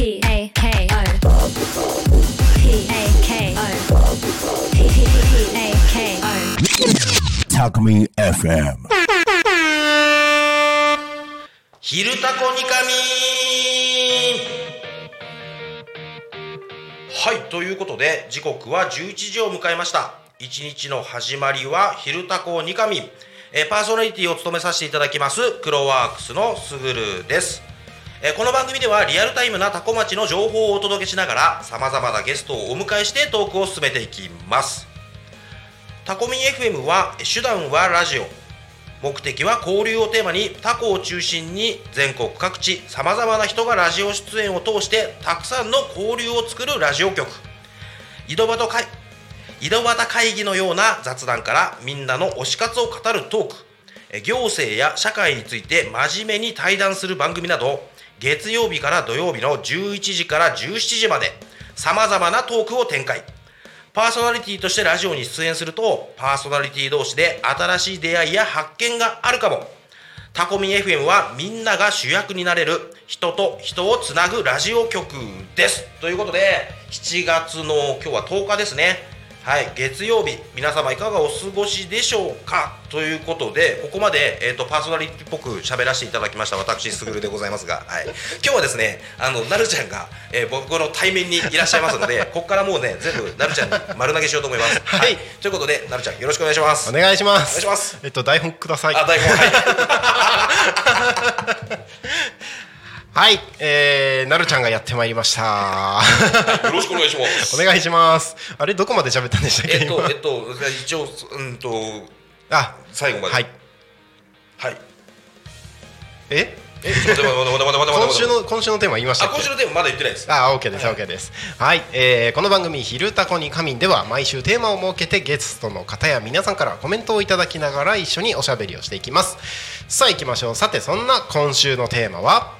P A K O P A K O P A K O Talk Me FM. 昼タコニカミはいということで時刻は11時を迎えました。一日の始まりは昼タコニカミえパーソナリティを務めさせていただきますクロワークスのすぐるです。えーこの番組ではリアルタイムなタコ町の情報をお届けしながらさまざまなゲストをお迎えしてトークを進めていきます。タコミン FM は手段はラジオ。目的は交流をテーマにタコを中心に全国各地さまざまな人がラジオ出演を通してたくさんの交流を作るラジオ局。井戸端会井戸端会議のような雑談からみんなの推し活を語るトーク。行政や社会について真面目に対談する番組など月曜日から土曜日の11時から17時までさまざまなトークを展開。パーソナリティとしてラジオに出演するとパーソナリティ同士で新しい出会いや発見があるかも。タコミン FM はみんなが主役になれる人と人をつなぐラジオ局です。ということで7月の今日は10日ですね。はい月曜日皆様いかがお過ごしでしょうか？ということでここまで、えー、とパーソナリティっぽく喋らせていただきました私すぐるでございますが、はい、今日はですねあのなるちゃんが、えー僕の対面にいらっしゃいますので ここからもうね全部なるちゃんに丸投げしようと思います。はい。ということでなるちゃんよろしくお願いします。お願いします。お願いします。えっと台本ください。あ台本はいはい、えー、なるちゃんがやってまいりました。よろしくお願いしますお願いします。あれどこまで喋ったんでしたっけ？えっと今？えっと一応うんとあ、最後まではい。はいえ？えちょっと待って待今週の今週のテーマ言いました？今週のテーマまだ言ってないですあ、OK です、OK です。はい、えーこの番組「昼タコに仮眠」では毎週テーマを設けてゲストの方や皆さんからコメントをいただきながら一緒におしゃべりをしていきます。さあ行きましょう。さてそんな今週のテーマは？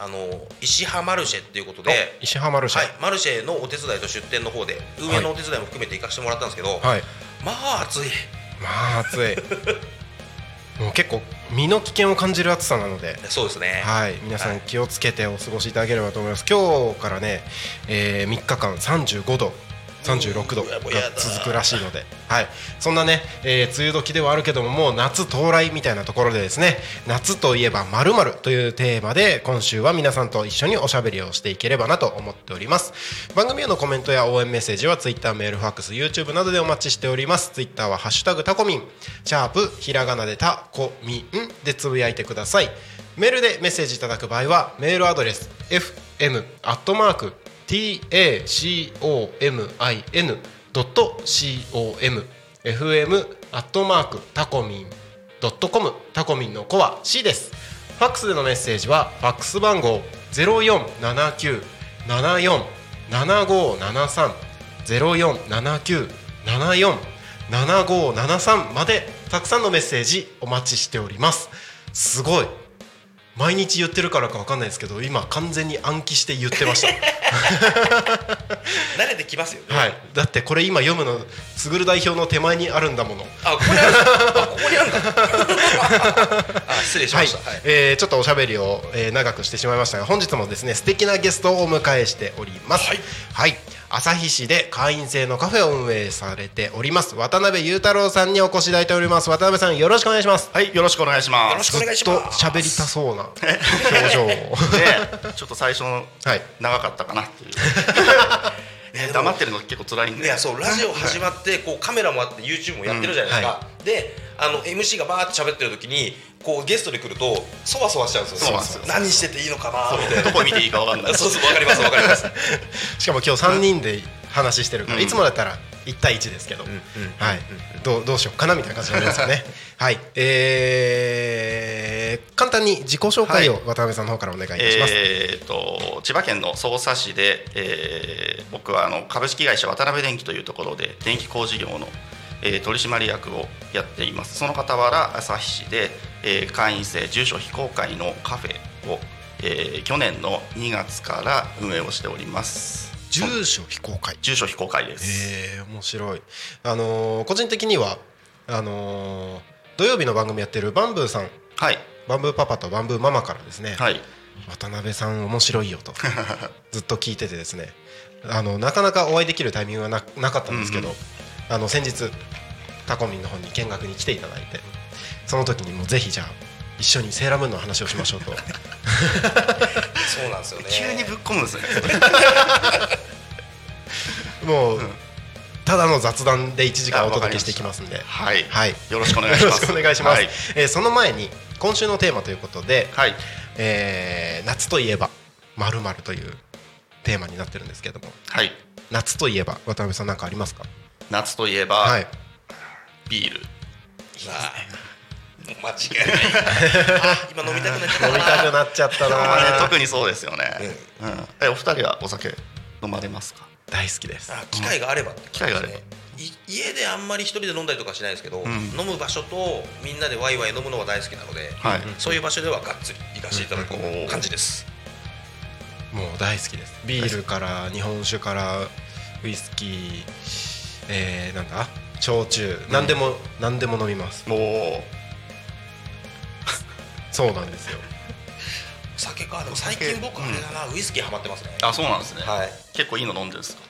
あのー石浜マルシェっていうことで石浜マルシェ。はい、マルシェのお手伝いと出店の方で運営のお手伝いも含めて行かせてもらったんですけど、はい。まあ暑い。まあ暑い。もう結構身の危険を感じる暑さなので。そうですね。はい、皆さはい。ん気をつけてお過ごしいただければと思います。今日からね、えー、3日間35度、36度が続くらしいので、はい、そんなね、えー、梅雨時ではあるけども、もう夏到来みたいなところでですね、夏といえばまるまるというテーマで今週は皆さんと一緒におしゃべりをしていければなと思っております。番組へのコメントや応援メッセージは Twitter、メール、ファックス、YouTube などでお待ちしております。Twitter はハッシュタグタコミン、シャープひらがなでタコミンでつぶやいてください。メールでメッセージいただく場合はメールアドレス fm アットマーク tacomin.com fm アットマークタコミンドットコムタコミンの子は C です。ファックスでのメッセージはファックス番号0479747573 0479747573までたくさんのメッセージお待ちしております。すごい。毎日言ってるからかわかんないですけど今完全に暗記して言ってました。慣れてきますよね、はい。だってこれ今読むのつぐる代表の手前にあるんだもの。あここにある。あここにあるんだ。あ失礼しはいました、はい。えーちょっとおしゃべりを、えー長くしてしまいましたが本日もですね素敵なゲストをお迎えしております。はい、はい旭市で会員制のカフェを運営されております。渡辺裕太郎さんにお越しいただいております。渡辺さんよろしくお願いします。はい、よろしくお願いします。よろしくお願いしずっとます喋りたそうな表情を。で、ちょっと最初のはい。長かったかなっていう。ね黙ってるの結構辛いんで。いやそうラジオ始まってこうカメラもあって YouTube もやってるじゃないですか、であの MC がバーって喋ってる時にこうゲストで来るとそわそわしちゃうんですよ。何してていいのかなみたいな。どこ見ていいかわかんない。そうそうわかりますわかります。しかも今日3人で話してるから、うん。いつもだったら1対1ですけど、はい、どうどうしようかなみたいな感じになりますよね。はい、えー、簡単に自己紹介を渡辺さんの方からお願いいたします。えー、と千葉県の匝瑳市で、えー僕はあの株式会社渡辺電機というところで電気工事業の、えー取締役をやっています。その傍ら旭市で、えー会員制住所非公開のカフェを、えー去年の2月から運営をしております。住所非公開。住所非公開です、えー、面白い。あのー個人的にはあのー土曜日の番組やってるバンブーさん、はい。バンブーパパとバンブーママからですね。はい。渡辺さん面白いよと。ずっと聞いててですね。あのなかなかお会いできるタイミングがななかったんですけど、うん。あの先日タコミンの方に見学に来ていただいてその時にもうぜひじゃあ一緒にセーラームーンの話をしましょうと。そうなんですよね。急にぶっ込むんですね。もう、ただの雑談で1時間あお届けしてたいきますんで。はい、はい。よろしくお願いします。よろしくお願いします、はい、えーその前に今週のテーマということで、はい。えー夏といえばまるというテーマになってるんですけども。はい、夏といえば渡辺さん何かありますか？夏といえば、はい。ビール。あー間違いない。あ今飲みたくなっちゃった飲みたくなっちゃったな。特にそうですよね、うん。えお二人はお酒飲まれますか？大好きです。あ機会があればって。機会があれば。い家であんまり一人で飲んだりとかしないですけど、ん。飲む場所とみんなでワイワイ飲むのは大好きなので、はい。そういう場所ではがっつり行かせていただくうん。感じです、もう大好きです。ビールから日本酒からウイスキーえー、なんだ？焼酎。何でも、何でも飲みます。もうそうなんですよ。酒か。でも最近僕あれだな、ウイスキーハマってますね。あそうなんですね、はい。結構いいの飲んでるんですか？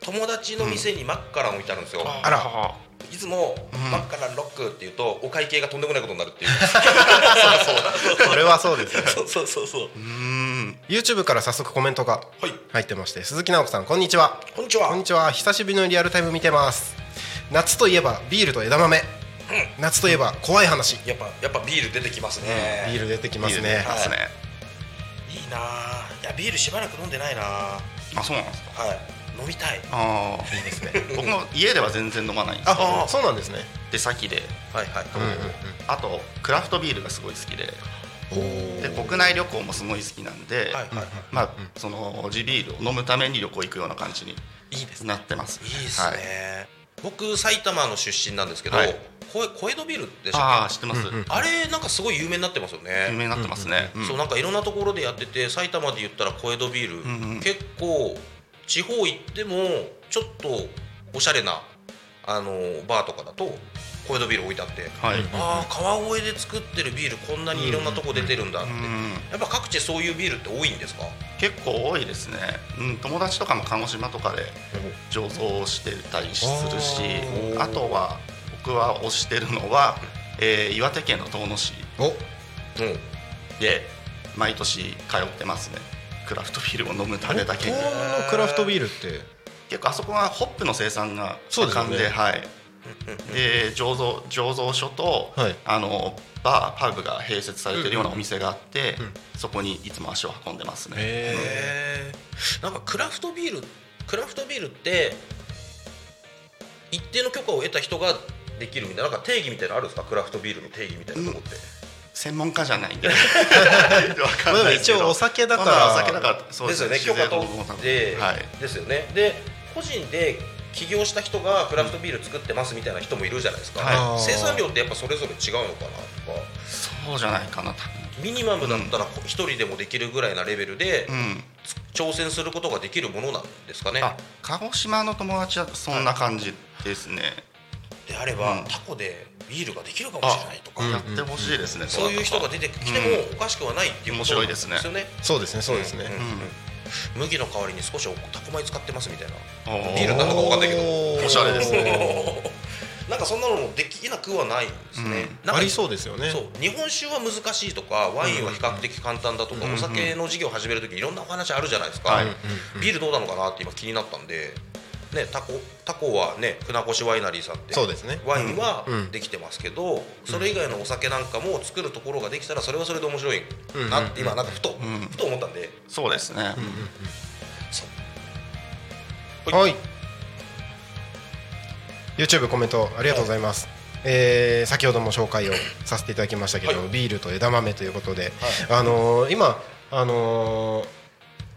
友達の店にマッカラン置いてあるんですよ、あら。いつも、ん。マッカランロックって言うとお会計がとんでもないことになるっていう。それはそうですよ そうそうそうそう。うーん。YouTube から早速コメントがはい。入ってまして鈴木直子さんこんにちは。こんにちは。こんにちは。久しぶりのリアルタイム見てます。夏といえばビールと枝豆、夏といえば怖い話。やっぱやっぱビール出てきますね、ビール出てきますね。いいなあいやビールしばらく飲んでないなああそうなんですか。はい。飲みたい。ああいいですね。僕も家では全然飲まないんですけあどそうなんですね。出先で。はいはい、うんうんあとクラフトビールがすごい好きで。うんで国内旅行もすごい好きなんで、はいはいはい。まあその地ビールを飲むために旅行行くような感じにいいですね。なってます。いいですね、はい、僕埼玉の出身なんですけど、はい。小江戸ビールでしたっけ？ああ知ってます、うんうん。あれなんかすごい有名になってますよね、有名になってますね、うん。そうなんかいろんなところでやってて埼玉で言ったら小江戸ビール、んうん。結構地方行ってもちょっとおしゃれなあのバーとかだと小江戸ビール置いてあって、はい、ああ川越で作ってるビールこんなにいろんなとこ出てるんだって、うん。やっぱ各地そういうビールって多いんですか？結構多いですね、うん、友達とかも鹿児島とかで醸造してたりするしあとは僕は推してるのは、えー岩手県の遠野市で毎年通ってますね。クラフトビールを飲むためだけに。クラフトビールって。結構あそこはホップの生産がそうですよね。盛んではいで醸造醸造所と、はい。あのバーパブが併設されてるようなお店があって、うん。そこにいつも足を運んでますね、へへえなんかクラフトビールクラフトビールって一定の許可を得た人ができるみたいななんか定義みたいなのあるんですか？クラフトビールの定義みたいなとこって、専門家じゃないんで。でもないですけど。一応お酒だから。まあお酒だからそうですよね。許可取って、はい。ですよね。で個人で起業した人がクラフトビール作ってますみたいな人もいるじゃないですか、はい。生産量ってやっぱそれぞれ違うのかなとか。そうじゃないかな多ミニマムだったら一人でもできるぐらいなレベルで分うん挑戦することができるものなんですかね、あ鹿児島の友達はそんな感じですね、であれば、うんタコでビールができるかもしれないとか、うんやってほしいですね、そういう人が出てきてもおかしくはないっていうこと面白いですねよね。そうですねそうですね、うんうん麦の代わりに少しタコ米使ってますみたいな。ビールなのかわかんないけど。おしゃれですね。なんかそんなのもできなくはないんですね、なんかありそうですよね。そう。日本酒は難しいとかワインは比較的簡単だとか、うんお酒の事業を始めるときいろんなお話あるじゃないですか、はい。ビールどうなのかなって今気になったんで、ね、タコタコはね船越ワイナリーさんってそうですね。ワインはうん。できてますけど、それ以外のお酒なんかも作るところができたらそれはそれで面白いなって今なんかふと、んふと思ったんで。そうですね、そう。はい。YouTube コメントありがとうございます、えー先ほども紹介をさせていただきましたけど、はい。ビールと枝豆ということで、あのー今、あのー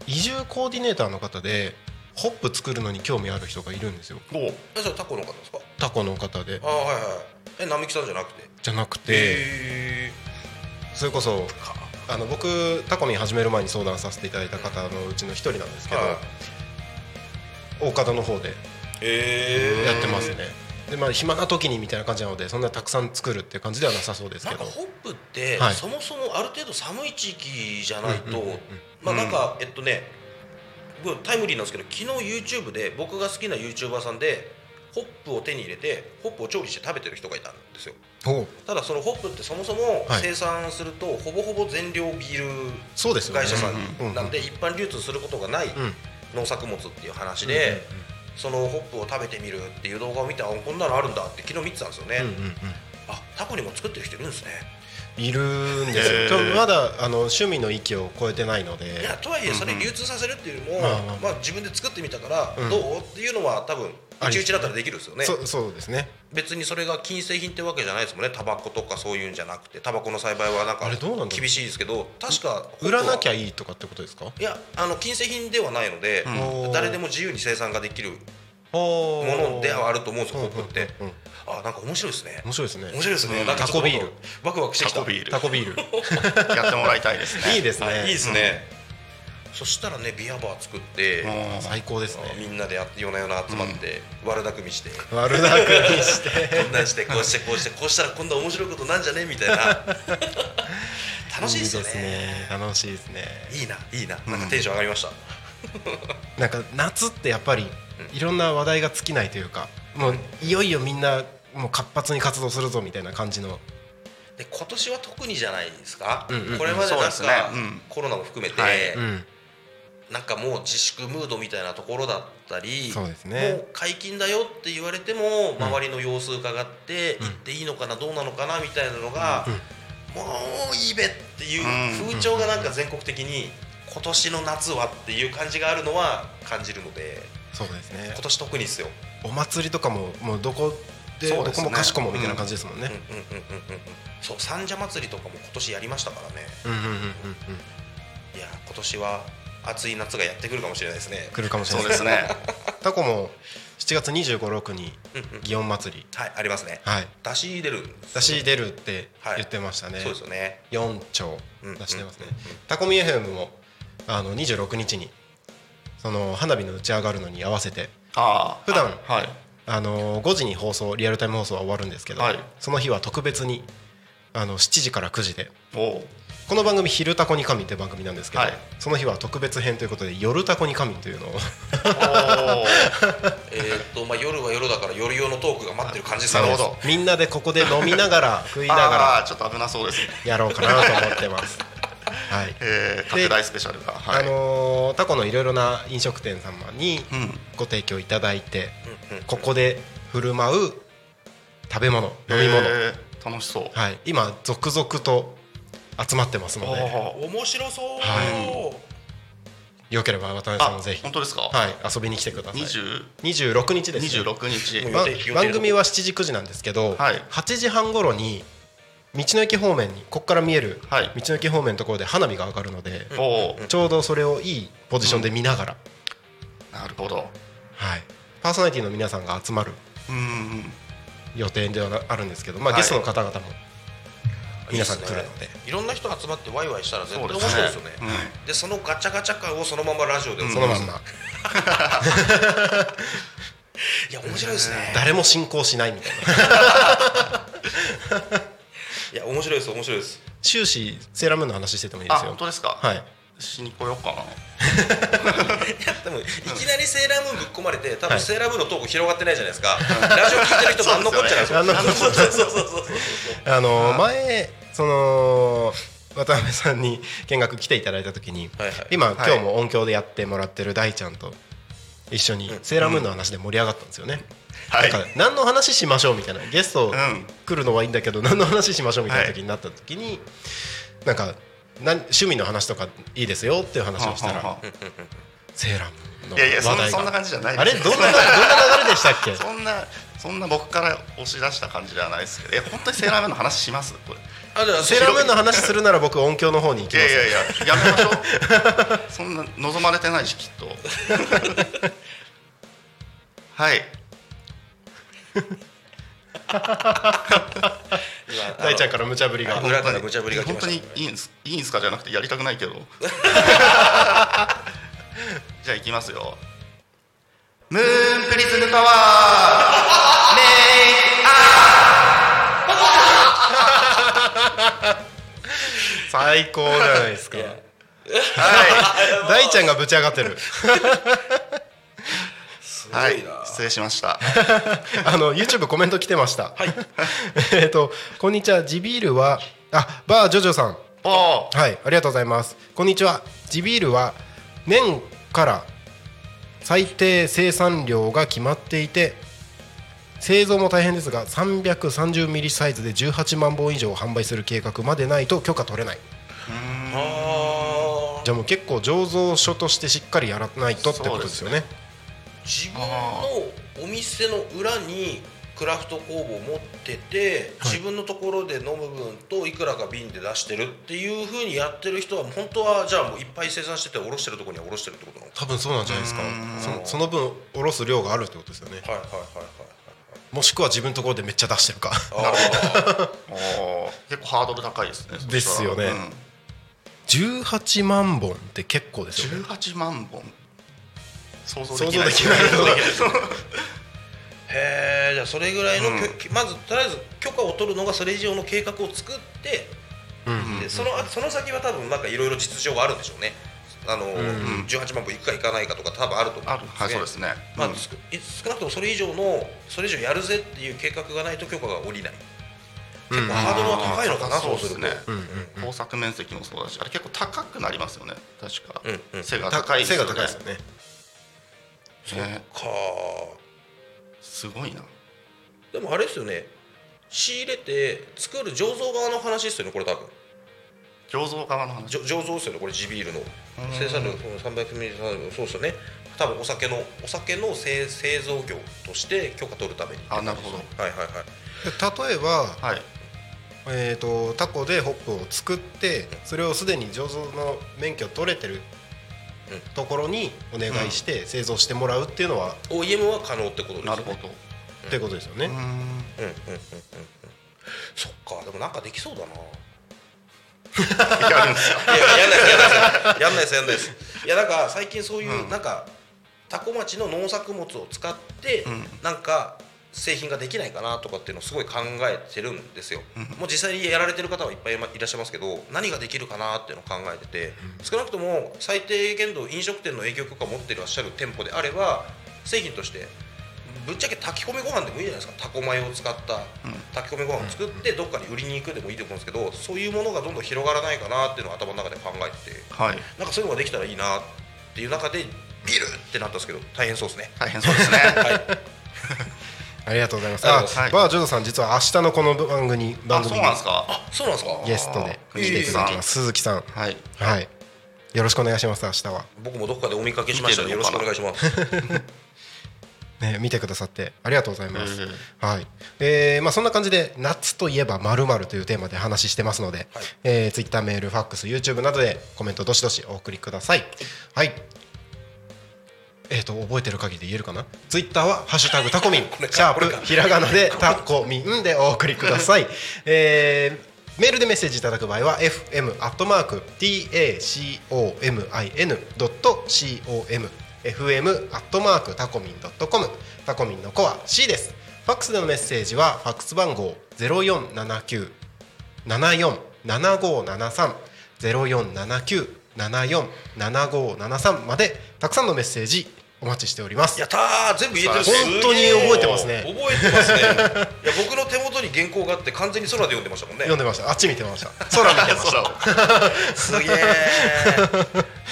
移住コーディネーターの方でホップ作るのに興味ある人がいるんですよ。おえそれタコの方ですか？タコの方で。ああはいはいえ並木さんじゃなくて？じゃなくて。へそれこそあの僕タコミン始める前に相談させていただいた方のうちの一人なんですけど、はい。大方の方でえやってますね、でまあ暇な時にみたいな感じなのでそんなたくさん作るっていう感じではなさそうですけど。なんかホップって、はい。そもそもある程度寒い地域じゃないと、まあなんか、えっとね僕タイムリーなんですけど昨日 YouTube で僕が好きな YouTuber さんでホップを手に入れてホップを調理して食べてる人がいたんですよ。ただそのホップってそもそもはい。生産するとほぼほぼ全量ビール会社さうんなんで一般流通することがないうん。農作物っていう話でそのホップを食べてみるっていう動画を見てあこんなのあるんだって昨日見てたん。ですよね、あタコにも作ってる人いるんですねいるんですよ、へー。まだあの趣味の域を超えてないので。いやとはいえそれ流通させるっていうよりも、まあ自分で作ってみたからうん。どう？っていうのは多分ありうちうちだったらできるんですよね。そそうですね。別にそれが禁製品ってわけじゃないですもんね。タバコとかそういうんじゃなくてタバコの栽培はなんか厳しいですけど確か売らなきゃいいいとかってことですか？いやあの禁製品ではないので、うん。誰でも自由に生産ができるもものではあると思うんですよホップって、うんうんあなんか面白いですね。面白いですね。面白いですね、タコビール。ワクワクしてきた。タコビール。タコビール。やってもらいたいですね。いいですね、はいいいですね、そしたらねビアバー作って、うん。最高ですみねんなでやって夜な夜な集まって、悪巧みして。悪だくにして。こんなんしてこうしてこうしてこうしたら今度は面白いことなんじゃね？みたいな。楽しいですよね。楽しいですね。いいないいな。なんかテンション上がりました、なんか夏ってやっぱりいろんな話題が尽きないというかもういよいよみんなもう活発に活動するぞみたいな感じの。で今年は特にじゃないですか、うんうんうん。これまでなんそうですね。か、うん。コロナも含めて、はい。うん。なんかもう自粛ムードみたいなところだったりそうですね。もう解禁だよって言われても周りの様子伺って行っていいのかなどうなのかなみたいなのが、もういいべっていううん風潮がなんか全国的に今年の夏はっていう感じがあるのは感じるのでそうですね。今年特にですよ。お祭りとかももうどこでどこもかしこもみたいな感じですもんね。そう三社祭りとかも今年やりましたからね。うんうんうんうん。うんいや今年は暑い夏がやってくるかもしれないですね。来るかもしれない。ですね。タコも7月25、6にうんうん。祇園祭り。はいありますね。はい。出し出る出し出るってはい言ってましたね、そうですよね。4丁うん出してますね。タコミ FM もあの26日にその花火の打ち上がるのに合わせてああ普段はい。あの5時に放送リアルタイム放送は終わるんですけど、はい。その日は特別にあの7時から9時でこの番組「昼タコに神」っていう番組なんですけど、はい。その日は特別編ということで「夜タコに神」というのを。お えーっとまあ夜は夜だから夜用のトークが待ってる感じです。ねなるほど。みんなでここで飲みながら 食いなあがあちょっと危なそうですやろうかなと思ってます。はい。えー、拡大スペシャルがはい、あのータコのいろいろな飲食店様にうん。ご提供いただいて、うんうん。ここで振る舞う食べ物飲み物、えー楽しそう。はい、今続々と集まってますので。あ面白そう、はよければ渡辺さんあもぜひ、本当ですか、はい、遊びに来てください。20 26日です、26日。番組は7時9時なんですけど、はい。8時半頃に道の駅方面にここから見えるはい。道の駅方面のところで花火が上がるので、ちょうどそれをいいポジションで見ながら、なるほど。はい、パーソナリティの皆さんが集まるうんうん。予定ではあるんですけど、まあ、はい。ゲストの方々も皆さん来るので、いろんな人集まってワイワイしたら絶対面そうですね。白いですよね。うん。でそのガチャガチャ感をそのままラジオで、そのまんま。いや面白いですね。誰も進行しないみたいな いや面白いです面白いです。終始セーラームーンの話しててもいいであすよ。本当ですか？はい。しに来ようかな。でもいきなりセーラームーンぶっ込まれて多はい。分セーラームーンのトーク広がってないじゃないですか。ラジオ聞いてる人何残っちゃうんですよ。何残っちゃうそうそうそうそうそうあの前その渡辺さんに見学来ていただいた時に、はいはい。今、はい。今日も音響でやってもらってる大ちゃんと一緒にセーラームーンの話で盛り上がったんですよね、はい。なんか何の話しましょうみたいな。ゲストん。来るのはいいんだけど 何の話しましょうみたいな時になった時に、なんかなん趣味の話とかいいですよっていう話をしたらセーラームーンのいやいやそん話題が。なそんな感じじゃないあれ？どんなどんな流れでしたっけ？そんなそんな僕から押し出した感じではないですけど。え本当にセーラームーンの話します？これ。あじゃあセーラームーンの話するなら僕音響の方に行きます。いやいやいややめましょう。そんな望まれてないしきっと。はい。今 大ちゃんから無茶ぶりが。あ裏から無茶ぶりが来本当にいいんすいいんすか？じゃなくてやりたくないけど。じゃあいきますよ。ムーンプリズムパワーメ 最高じゃないですか。は大ちゃんがぶち上がってる。い、はい。失礼しました。あの YouTube コメント来てました。えっとこんにちは。地ビールはあバージョジョさん。はいありがとうございます。こんにちは。地ビールは年から最低生産量が決まっていて製造も大変ですが330ミリサイズで18万本以上販売する計画までないと許可取れない。じゃあもう結構醸造所としてしっかりやらないとってことですよね。自分のお店の裏にクラフト工房持ってて、自分のところで飲む分といくらか瓶で出してるっていうふうにやってる人は本当はじゃあもういっぱい生産してて卸してるところには卸してるってことなの？多分そうなんじゃないですか。そその分おろす量があるってことですよね。はいはいはいはいもしくは自分のところでめっちゃ出してるか。結構ハードル高いですねですよね。うん。18万本って結構ですよね。18万本想像想できない。へえじゃあそれぐらいの、きょまずとりあえず許可を取るのがそれ以上の計画を作って、でそのその先は多分なんかいろいろ実情があるんでしょうね。あの、18万本いくかいかないかとか多分あると思あるうんですはいそうですね。ま少なくともそれ以上のそれ以上やるぜっていう計画がないと許可が下りない。結構ハードルは高いのかな、あーそうすると、ね。うんうん工作面積もそうだしあれ結構高くなりますよね。確か、うんうん。背が高いですよね。が高いですよね。ねかすごいな。でもあれですよね。仕入れて作る醸造側の話ですよねこれ多分。醸造側の話？醸造ですよねこれ地ビールの。生産量300ミリそうですよね。多分お酒のお酒の製製造業として許可取るために。あなるほど。はいはいはい。で例えば、はい。えー、とタコでホップを作ってそれをすでに醸造の免許取れてるうんところにお願いして製造してもらうっていうのは、OEM は可能ってことですよね。なるほど。ってことですよね。うーん。うん。うんうんうんうん。そっかでもなんかできそうだな。やるんですかいややんないです。やんないですいやんなんか最近そういう、うん。なんか多古町の農作物を使って、うん。なんか製品ができないかなとかっていうのをすごい考えてるんですよ、もう実際にやられてる方はいっぱいいらっしゃいますけど何ができるかなっていうのを考えてて、少なくとも最低限度飲食店の営業許可を持っていらっしゃる店舗であれば製品としてぶっちゃけ炊き込みご飯でもいいじゃないですか。タコ米を使った炊き込みご飯を作ってどっかに売りに行くでもいいと思うんですけどそういうものがどんどん広がらないかなっていうのを頭の中で考えててはい。なんかそういうのができたらいいなっていう中でビールってなったんですけど大変そうですね。大変そうですね。はい ありがとうございます。あありがとうございバージョドさん実は明日のこの番組に番あそう組になんですか？あそうなんですか？ゲストで来ていただきます。鈴木さん、はいはい、よろしくお願いします。明日は。僕もどこかでお見かけしましたのでよろしくお願いします ね、見てくださってありがとうございます。うんはい、えーまあそんな感じで夏といえばまるまるというテーマで話してますので、はいえー、ツイッターメール、ファックス、YouTube などでコメントどしどしお送りください。はい。えー、と覚えてる限りで言えるかな？ツイッターは「ハッシュタグタコミン」シャープひらがなでタコミンでお送りください、えーメールでメッセージいただく場合は fm アットマーク tacomin.com fm アットマークタコミン .com タコミンの子は C です。ファックスでのメッセージはファックス番号0479 747573 0479747573までたくさんのメッセージお待ちしております。やったー全部言えてる本当に覚えてますね。覚えてますね。いや僕の手元に原稿があって完全に空で読んでましたもんね。読んでました。あっち見てました。空見てました。すげえ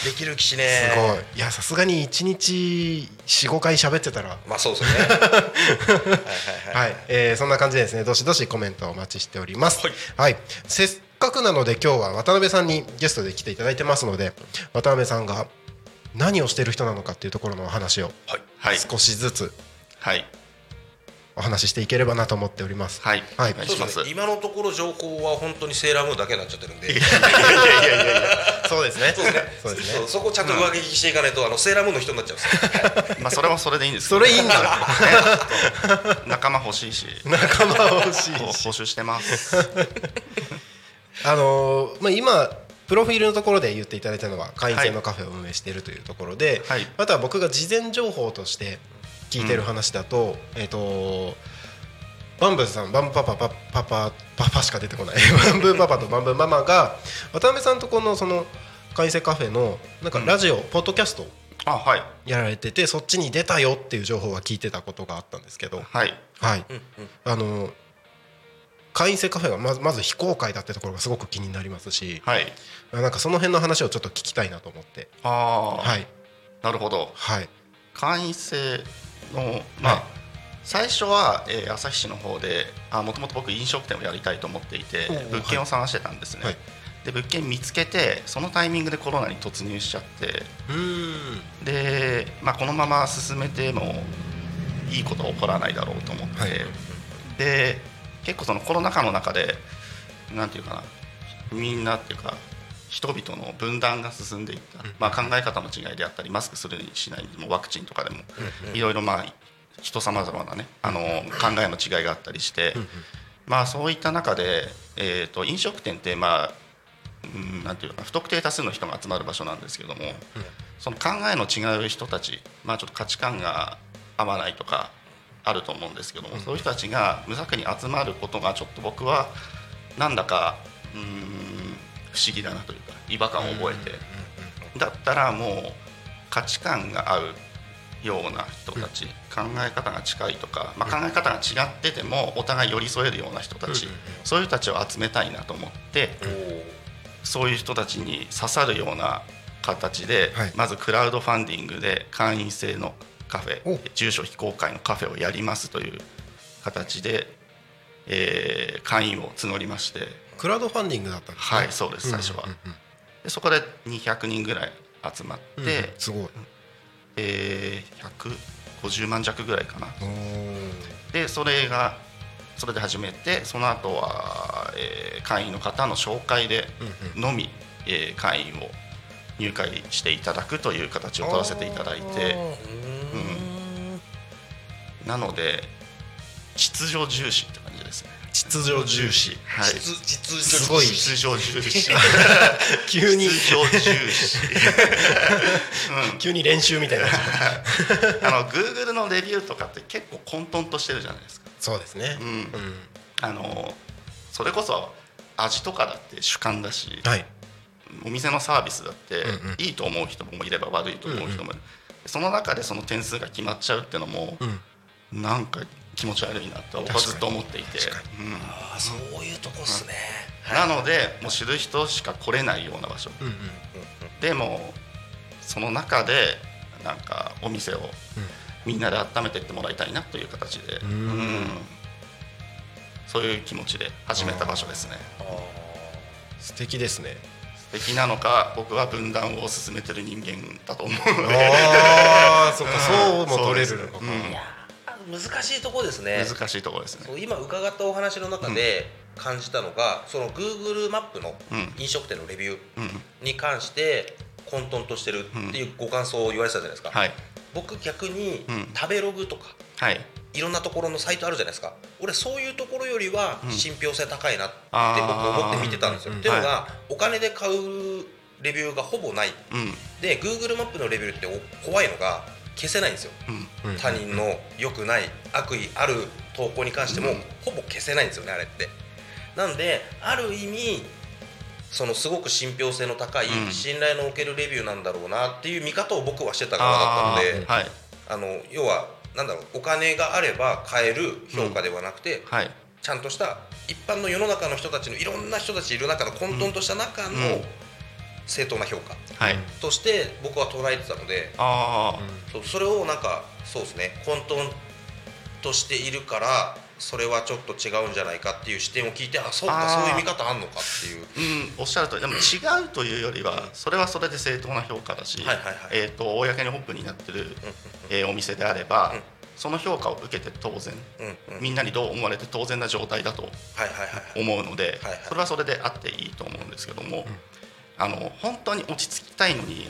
できる騎士ね。すごい。いやさすがに1日45回喋ってたら。まあそうですよね。はいえーそんな感じでですねどしどしコメントお待ちしております。はい。はい、せっかくなので今日は渡辺さんにゲストで来ていただいてますので渡辺さんが何をしてる人なのかっていうところのお話を少しずつはい。お話ししていければなと思っております。はい。はい。お願いします。そうですね。今のところ情報は本当にセーラームーンだけになっちゃってるんで。いやいやいやいや、そうですね。そうですね。そうですね。そうそこをちゃんと上書きしていかないと、あのセーラームーンの人になっちゃうんです。よ まあそれはそれでいいんですけそどれいいんだ。仲間欲しいし。仲間欲しいし。募集してます。あのーまあ今プロフィールのところで言っていただいたのは会員制のカフェを運営しているというところで、はい。あとは僕が事前情報として聞いてる話だと、えっ、とバンブーさんバンブーパパパパパパパしか出てこない。バンブーパパとバンブーママが渡辺さんとこのその会員制カフェのなんかラジオ、ポッドキャストをあはい。やられててそっちに出たよっていう情報は聞いてたことがあったんですけど。はい。はい、あの会員制カフェがまずまず非公開だってところがすごく気になりますし、はい。なんかその辺の話をちょっと聞きたいなと思って。ああ、はい。なるほど。はい。会員制のまあ、はい最初は、えー旭市の方でもともと僕飲食店をやりたいと思っていて物件を探してたんですね、はい。で物件見つけてそのタイミングでコロナに突入しちゃってうーん。で、まあ、このまま進めてもいいことは起こらないだろうと思って、はい。で結構そのコロナ禍の中でなんていうかなみんなっていうか人々の分断が進んでいった、まあ、考え方の違いであったりマスクするにしないにもワクチンとかでもいろいろまあ人様々なねあの考えの違いがあったりして、まあ、そういった中で、えー、と飲食店ってまあうんなんていうかな不特定多数の人が集まる場所なんですけども、その考えの違う人たち、まあ、ちょっと価値観が合わないとかあると思うんですけども、そういう人たちが無作為に集まることがちょっと僕はなんだかうん不思議だなというか違和感を覚えて、だったらもう価値観が合うような人たち、考え方が近いとか、まあ、考え方が違っててもお互い寄り添えるような人たち、そういう人たちを集めたいなと思って、そういう人たちに刺さるような形で、はい。まずクラウドファンディングで会員制のカフお。ェ住所非公開のカフェをやりますという形で、えー会員を募りまして。クラウドファンディングだったんですね。はいそうです最初は、でそこで200人ぐらい集まって、うんうんうんすごいえー150万弱ぐらいかな。でそれがそれで始めてその後は、えー会員の方の紹介でのみ、えー会員を入会していただくという形を取らせていただいて。なので秩序重視って感じですね。秩序重視。はい。実実すごい秩序重視。急に。秩序重視。急に練習みたいな。あの Google のレビューとかって結構混沌としてるじゃないですか。そうですね。うん。うん。あのそれこそ味とかだって主観だし、はいお店のサービスだっていいと思う人もいれば悪いと思う人もいる、その中でその点数が決まっちゃうっていうのも、うん。なんか気持ち悪いなと僕はずっと思っていて、うん。ああそういうとこっすね、なのでもう知る人しか来れないような場所、でもその中でなんかお店をみんなで温めていってもらいたいなという形で、うん。そういう気持ちで始めた場所ですね。素敵ですね素敵なのか僕は分断を進めてる人間だと思うので。ああそっかそうも取れるのか。そうん。いやー難しいとこですね。難しいところですね。今伺ったお話の中で感じたのが、その Google マップのうん。飲食店のレビューうん。に関して混沌としてるっていうご感想を言われてたじゃないですか、はい。僕逆にうん。食べログとかはいいろんなところのサイトあるじゃないですか。俺そういうところよりはうん。信憑性高いなって僕思って見てたんですよ、うんっていうのが、はお金で買うレビューがほぼない。うん。で Google マップのレビューってお怖いのが消せないんですよ。うん。うん。他人の良くない悪意ある投稿に関しても、うん。ほぼ消せないんですよねあれって。なんである意味そのすごく信憑性の高い、うん。信頼のおけるレビューなんだろうなっていう見方を僕はしてた側だったあのでー。はい。あの要はなんだろうお金があれば買える評価ではなくて、はい。ちゃんとした一般の世の中の人たちのいろんな人たちいる中の混沌とした中のうん。正当な評価はい。として僕は捉えてたので、そうそれをなんかそうですね混沌としているからそれはちょっと違うんじゃないかっていう視点を聞いてあそうかそういう見方あんのかっていう。うんおっしゃるとり。でも違うというよりはそれはそれで正当な評価だしはいはいはい。えーと公にホップになってるえーお店であればうん。その評価を受けて当然、うんうん。みんなにどう思われて当然な状態だと思うので、それはそれであっていいと思うんですけども、あの本当に落ち着きたいのに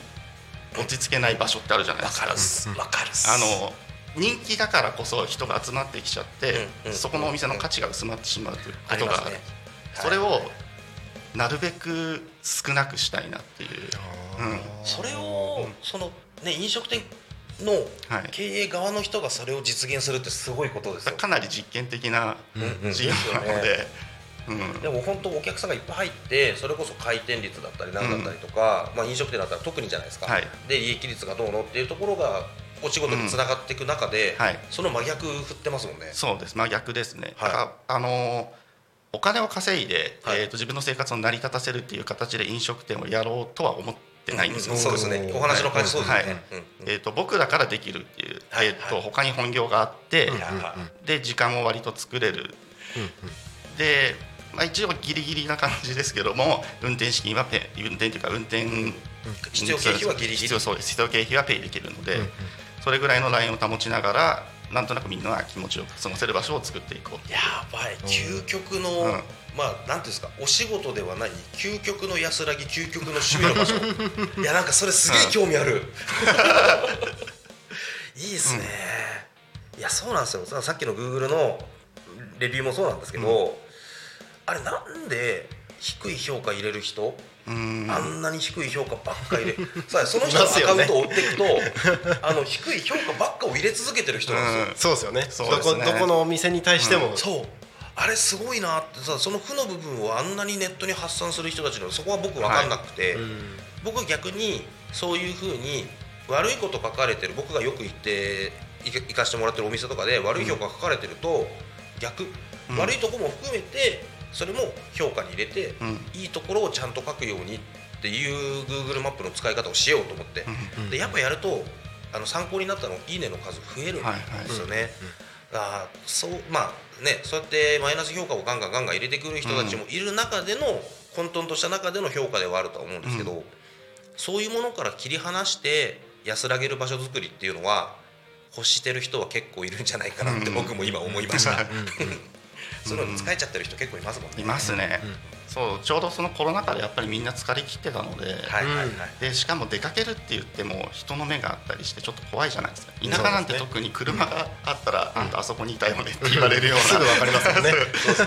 落ち着けない場所ってあるじゃないですか。わかるっす。わかるあの人気だからこそ人が集まってきちゃって、うんうんそこのお店の価値が薄まってしまうということがある。ありますね。それをなるべく少なくしたいなっていう、うん。それをそのね飲食店のはい。経営側の人がそれを実現するってすごいことですよ。かなり実験的なうんうん。事業なので、うん。でも本当お客さんがいっぱい入ってそれこそ回転率だったり何だったりとか、まあ、飲食店だったら特にじゃないですか、はい。で利益率がどうのっていうところがお仕事につながっていく中で、はい。その真逆振ってますもんね。そうです真逆ですね、はい。だからあのお金を稼いで、はい。えー、と自分の生活を成り立たせるっていう形で飲食店をやろうとは思ってないんですよ、そうですね。お話の感じそうですよね。えー、と僕だからできるっていう、はいえー、と他に本業があって、で時間も割と作れる、で、まあ、一応ギリギリな感じですけども運転資金はペイ運転というか運転、必要経費はギリギリ。必要そうです。必要経費はペイできるので、それぐらいのラインを保ちながらなんとなくみんなが気持ちよく過ごせる場所を作っていこうやばい。究極の、うん。まあなんていうんですかお仕事ではない究極の安らぎ究極の趣味の場所。いやなんかそれすげえ興味ある、いいですね、いやそうなんですよ。ささっきの Google のレビューもそうなんですけど、あれなんで低い評価入れる人、うんあんなに低い評価ばっか入れさあその人のアカウントを追っていくと、あの低い評価ばっかを入れ続けてる人なんですよ、うん。そうですよね。ね。どこどこのお店に対しても、そう。あれすごいなってさその負の部分をあんなにネットに発散する人たちのそこは僕分かんなくて、うん。僕は逆にそういうふうに悪いこと書かれてる僕がよく行って行か行かしてもらってるお店とかで悪い評価書かれてると、逆、うん。悪いとこも含めてそれも評価に入れて、うん。いいところをちゃんと書くようにっていう Google マップの使い方をしようと思って、でやっぱやるとあの参考になったのいいねの数増えるんですよね。あーそうまあねそうやってマイナス評価をガンガンガンガン入れてくる人たちもいる中での、混沌とした中での評価ではあるとは思うんですけど、そういうものから切り離して安らげる場所づくりっていうのは欲してる人は結構いるんじゃないかなって僕も今思いました。そういうのに使えちゃってる人結構いますもんね。いますね、そうちょうどそのコロナ禍でやっぱりみんな疲れ切ってたので。でしかも出かけるって言っても人の目があったりしてちょっっと怖いじゃないですか。田舎なんて特に車があったら、あんたあそこにいたよねって言われるような。すぐわかりますもんね。そうです。だ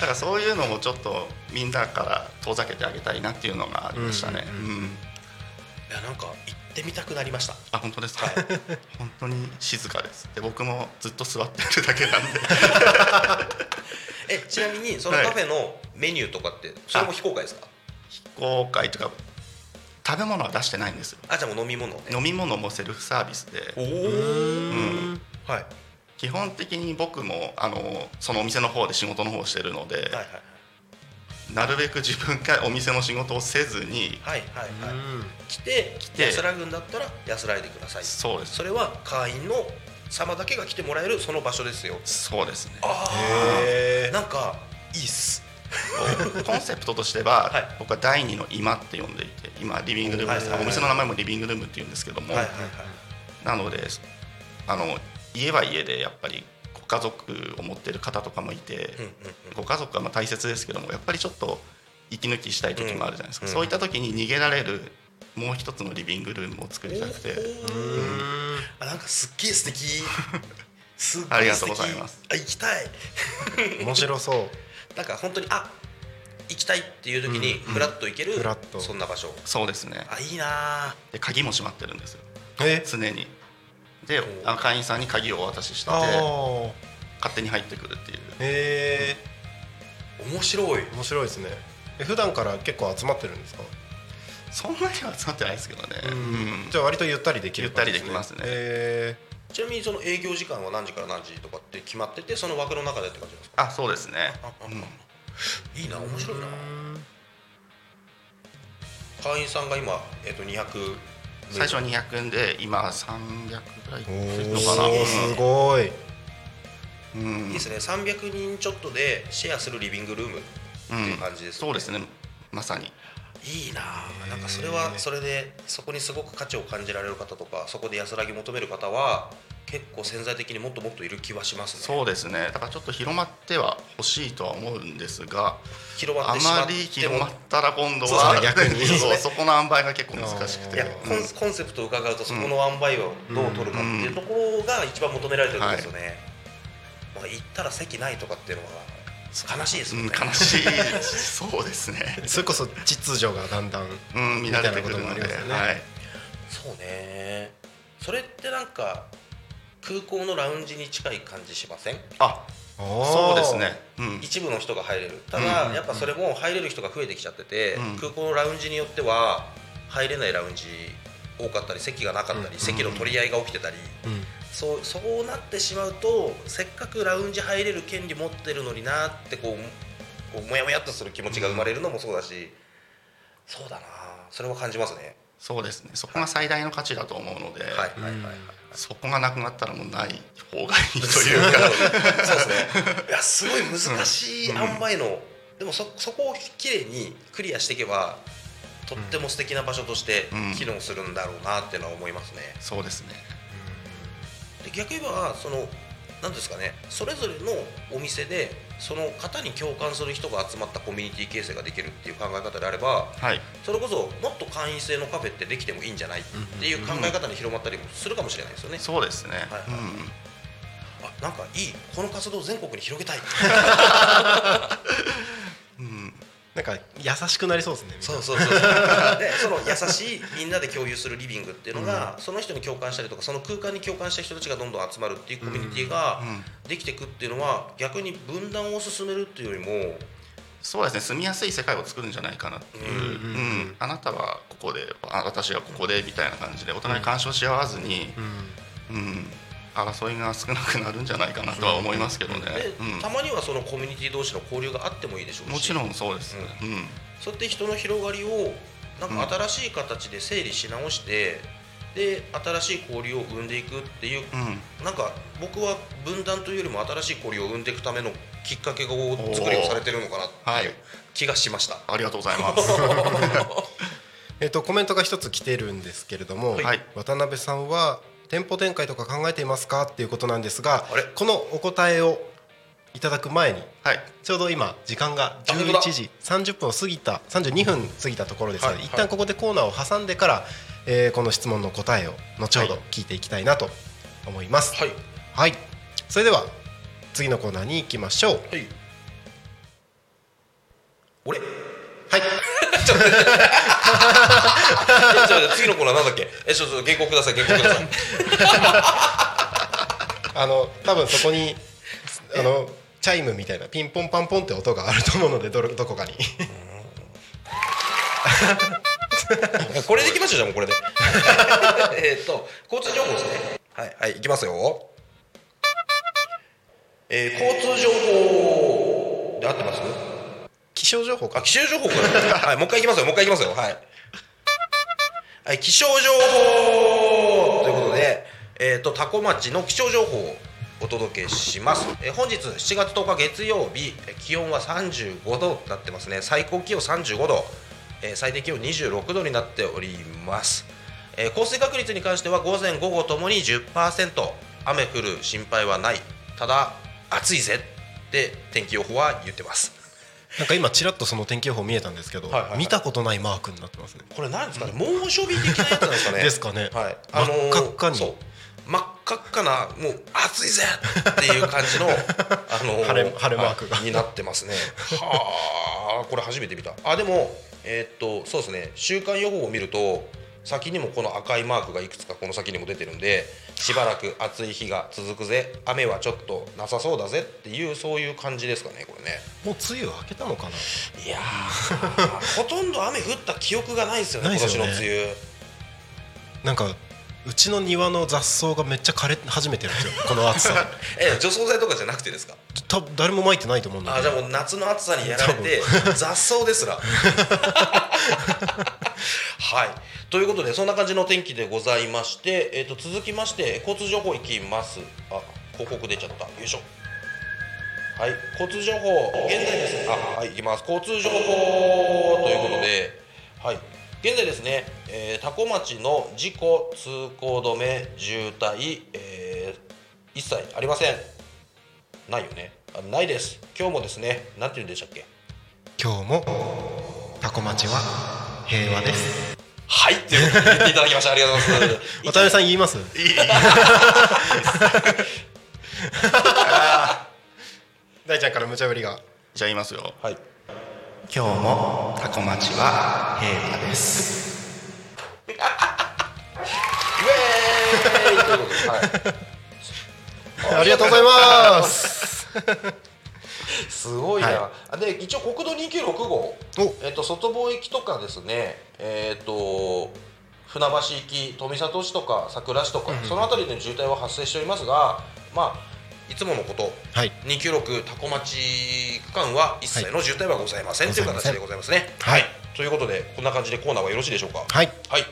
からそういうのもちょっとみんなから遠ざけてあげたいなっていうのがありましたね、うんいやなんか行ってみたくなりました。あ本当ですか、本当に静かですで僕もずっと座ってるだけなんで えちなみにそのカフェのメニューとかってそれも非公開ですか？非公開とか食べ物は出してないんですよあじゃあもう飲み物ね。飲み物もセルフサービスでおお。うんはい。基本的に僕もあのそのお店の方で仕事の方をしてるので、はいはいなるべく自分がお店の仕事をせずにはいはいはい。うん来て来て安らぐんだったら安らいでください。そうですそれは会員の様だけが来てもらえるその場所ですよ。そうですねあへあ。なんかいいっす。コンセプトとしては、はい僕は第二の今って呼んでいて今リビングルームです、はいはいはいお店の名前もリビングルームって言うんですけども、はいはいはい。なのであの家は家でやっぱりご家族を持ってる方とかもいて、うんうんうん。ご家族はまあ大切ですけどもやっぱりちょっと息抜きしたい時もあるじゃないですか、うん。そういった時に逃げられるもう一つのリビングルームを作りたくて、あなんかすっげえ素敵。すっげえ素敵。ありがとうございます。あ行きたい。面白そう。なんか本当にあ行きたいっていう時にフラッと行ける、フラッと。そんな場所。そうですね。あいいなで鍵も閉まってるんですよ。え？常にであの会員さんに鍵をお渡しして勝手に入ってくるっていう。へえー。面白い。面白いですね。え普段から結構集まってるんですか？そんなには集まってないですけどね、うん。じゃあ割とゆったりできる感じゆったりできますね。へちなみにその営業時間は何時から何時とかって決まっててその枠の中でって感じですか？あそうですね。うん。いいな面白いな。ー会員さんが今えっ、と200。最初は200円で今は300ぐらいおいるのーかなすごい。うん。いいですね。300人ちょっとでシェアするリビングルームっていう感じです、そうですね。まさに。いいなあなんかそれはそれでそこにすごく価値を感じられる方とかそこで安らぎ求める方は結構潜在的にもっともっといる気はしますね。そうですね。だからちょっと広まってはほしいとは思うんですがあ広まってしままってり広まったら今度は逆に。そうそこの塩梅が結構難しくて。いやコンコンセプトを伺うとそこの塩梅をどう取るかっていうところが一番求められてるんですよね、まあ、行ったら席ないとかっていうのは悲しいですうん悲しい。そうですね。それこそ秩序がだんだんうん乱れてくるので。みたいなこともありますよね。はい。そうね。それってなんか空港のラウンジに近い感じしません？あそうですね。うん。一部の人が入れる。ただ、うんやっぱそれも入れる人が増えてきちゃってて、うん。空港のラウンジによっては入れないラウンジ多かったり席がなかったり、うん席の取り合いが起きてたり、うん。そうそうなってしまうとせっかくラウンジ入れる権利持ってるのになってこうこうもやもやっとする気持ちが生まれるのもそうだし、そうだな。それは感じますね。そうですね。そこが最大の価値だと思うので、はい。はいはいはい、そこがなくなったらもうない方がいいというか。そうですね。いやすごい難しい塩梅の、でもそそこをきれいにクリアしていけばとっても素敵な場所としてうん。機能するんだろうなっていうのは思いますね。そうですね。で逆に言えばそのなんですかねそれぞれのお店でその方に共感する人が集まったコミュニティ形成ができるっていう考え方であればはい。それこそもっと会員制のカフェってできてもいいんじゃないっていう考え方に広まったりもするかもしれないですよね。そうですね、はいはい。うん。あなんかいいこの活動を全国に広げたい。うんなんか優しくなりそうですねそうそうそう でその優しいみんなで共有するリビングっていうのが、その人に共感したりとかその空間に共感した人たちがどんどん集まるっていうコミュニティがうん。できていくっていうのは逆に分断を進めるっていうよりもそうですね住みやすい世界を作るんじゃないかなっていう、うん。うん。あなたはここであ私はここでみたいな感じでお互い干渉し合わずに、うん。うん争いが少なくなるんじゃないかなとは思いますけどね、で、うん。たまにはそのコミュニティ同士の交流があってもいいでしょうし。もちろんそうです。ね、うん。そうやって人の広がりをなんか新しい形で整理し直して、で新しい交流を生んでいくっていううん。なんか僕は分断というよりも新しい交流を生んでいくためのきっかけを作りをされてるのかなっていう気がしました。ありがとうございます。えっとコメントが一つ来てるんですけれども、はい。渡辺さんは店舗展開とか考えていますかっていうことなんですがこのお答えをいただく前にはいちょうど今時間があ本当だ11時30分を過ぎた32分過ぎたところですので、はい一旦ここでコーナーを挟んでから、えーこの質問の答えを後ほど聞いていきたいなと思います。はいはい、それでは次のコーナーに行きましょう。はい。俺？はい、ちょっと次のコーナーなんだっけ？え、ちょっと原稿ください。原稿ください。あの多分そこにあのチャイムみたいなピンポンパンポンって音があると思うのでどれどこかに これでいきましょうじゃあもうこれで。えっと交通情報ですね。はいはい行きますよ。えー、交通情報で合ってます？気象情報かあ気象情報か。はいもう一回行きますよ。もう一回行きますよ。はい。はい気象情報ということで、えっ、と多古町の気象情報をお届けします。えー本日7月10日月曜日え気温は35度になってますね。最高気温35度、えー最低気温26度になっております。えー降水確率に関しては午前午後ともに10%雨降る心配はないただ暑いぜって天気予報は言ってますなんか今ちらっとその天気予報見えたんですけど、はいはいはい。見たことないマークになってますね。これ何ですかね？猛暑日的なやつなんですかね？ですかね。はい。真っ赤っかに。真っ赤っかなもう暑いぜっていう感じの あの晴れ晴れマークが。はいになってますね。はあこれ初めて見た。あでもえーっとそうですね。週間予報を見ると先にもこの赤いマークがいくつかこの先にも出てるんでしばらく暑い日が続くぜ雨はちょっとなさそうだぜっていうそういう感じですかねこれね。もう梅雨明けたのかな？いやー ほとんど雨降った記憶がないですよねない今年の梅雨。なんかうちの庭の雑草がめっちゃ枯れ始めてるんですよ。この暑さ。え除草剤とかじゃなくてですか？多分誰も撒いてないと思うんだけど。あじゃあもう夏の暑さにやられて雑草ですら。はい。ということでそんな感じの天気でございまして、えー、と続きまして交通情報いきます。あ広告出ちゃった。よいしょ。はい。交通情報現在です。あはいいきます。交通情報ということではい現在ですね、えー、多古町の事故通行止め渋滞、えー一切ありません。ないよね。あないです。今日もですねなんて言うんでしたっけ？今日もタコ町は平和です。はいということで言っていただきました。ありがとうございます。渡辺さん言います？大ちゃんから無茶ぶりがじゃあ言いますよはい 今日もタコ町は平和です。イエーイということで、はい、ありがとうございます。すごいな、はあで一応国道296号。お。えっと、外房行きとかですね、えっと船橋行き、富里市とか佐倉市とか、その辺りで渋滞は発生しておりますが、まあ、いつものこと、はい。296多古町区間は一切の渋滞はございません、はい。という形でございますね。はい。ということで、こんな感じでコーナーはよろしいでしょうか？はい。はい、あ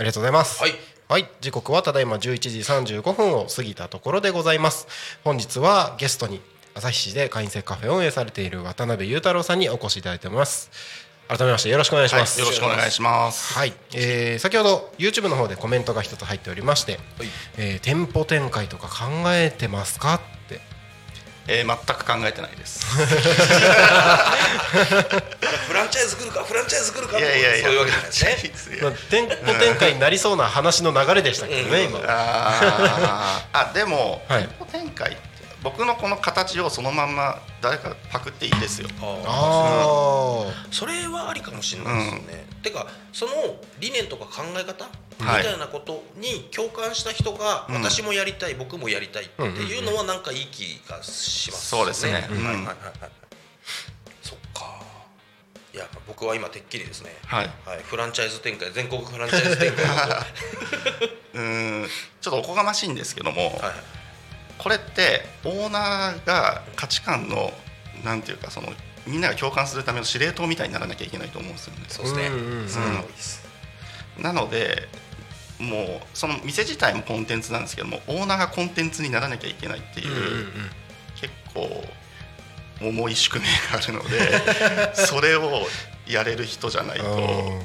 りがとうございます。はい。はい、時刻はただいま11時35分を過ぎたところでございます。本日はゲストに朝日市で会員制カフェを運営されている渡辺裕太郎さんにお越しいただいております改めましてよろしくお願いします、よろしくお願いします。はい、えー先ほど YouTube の方でコメントが一つ入っておりまして、はい。えー店舗展開とか考えてますかって。えー全く考えてないです。フランチャイズ来るか、フランチャイズ来るかいやいやいや。そういうわけじゃないですね。まあ、店舗展開になりそうな話の流れでしたけどね、今。あー。あでも、はい。店舗展開って僕のこの形をそのまんま誰かパクっていいですよ。あー。あそれはありかもしれないですよね。てかその理念とか考え方？みはい。たいなことに共感した人が、うん。私もやりたい僕もやりたいっていうのはなんかいい気がしますそうですね。はいうんはいはい。はいそっか。いや僕は今てっきりですね、はい。はい、フランチャイズ展開全国フランチャイズ展開 うーん。ちょっとおこがましいんですけども、いはいこれってオーナーが価値観のなんていうかそのみんなが共感するための司令塔みたいにならなきゃいけないと思うんですよね。そうですね、なのでもうその店自体もコンテンツなんですけどもオーナーがコンテンツにならなきゃいけないっていう、結構重い宿命があるので それをやれる人じゃないと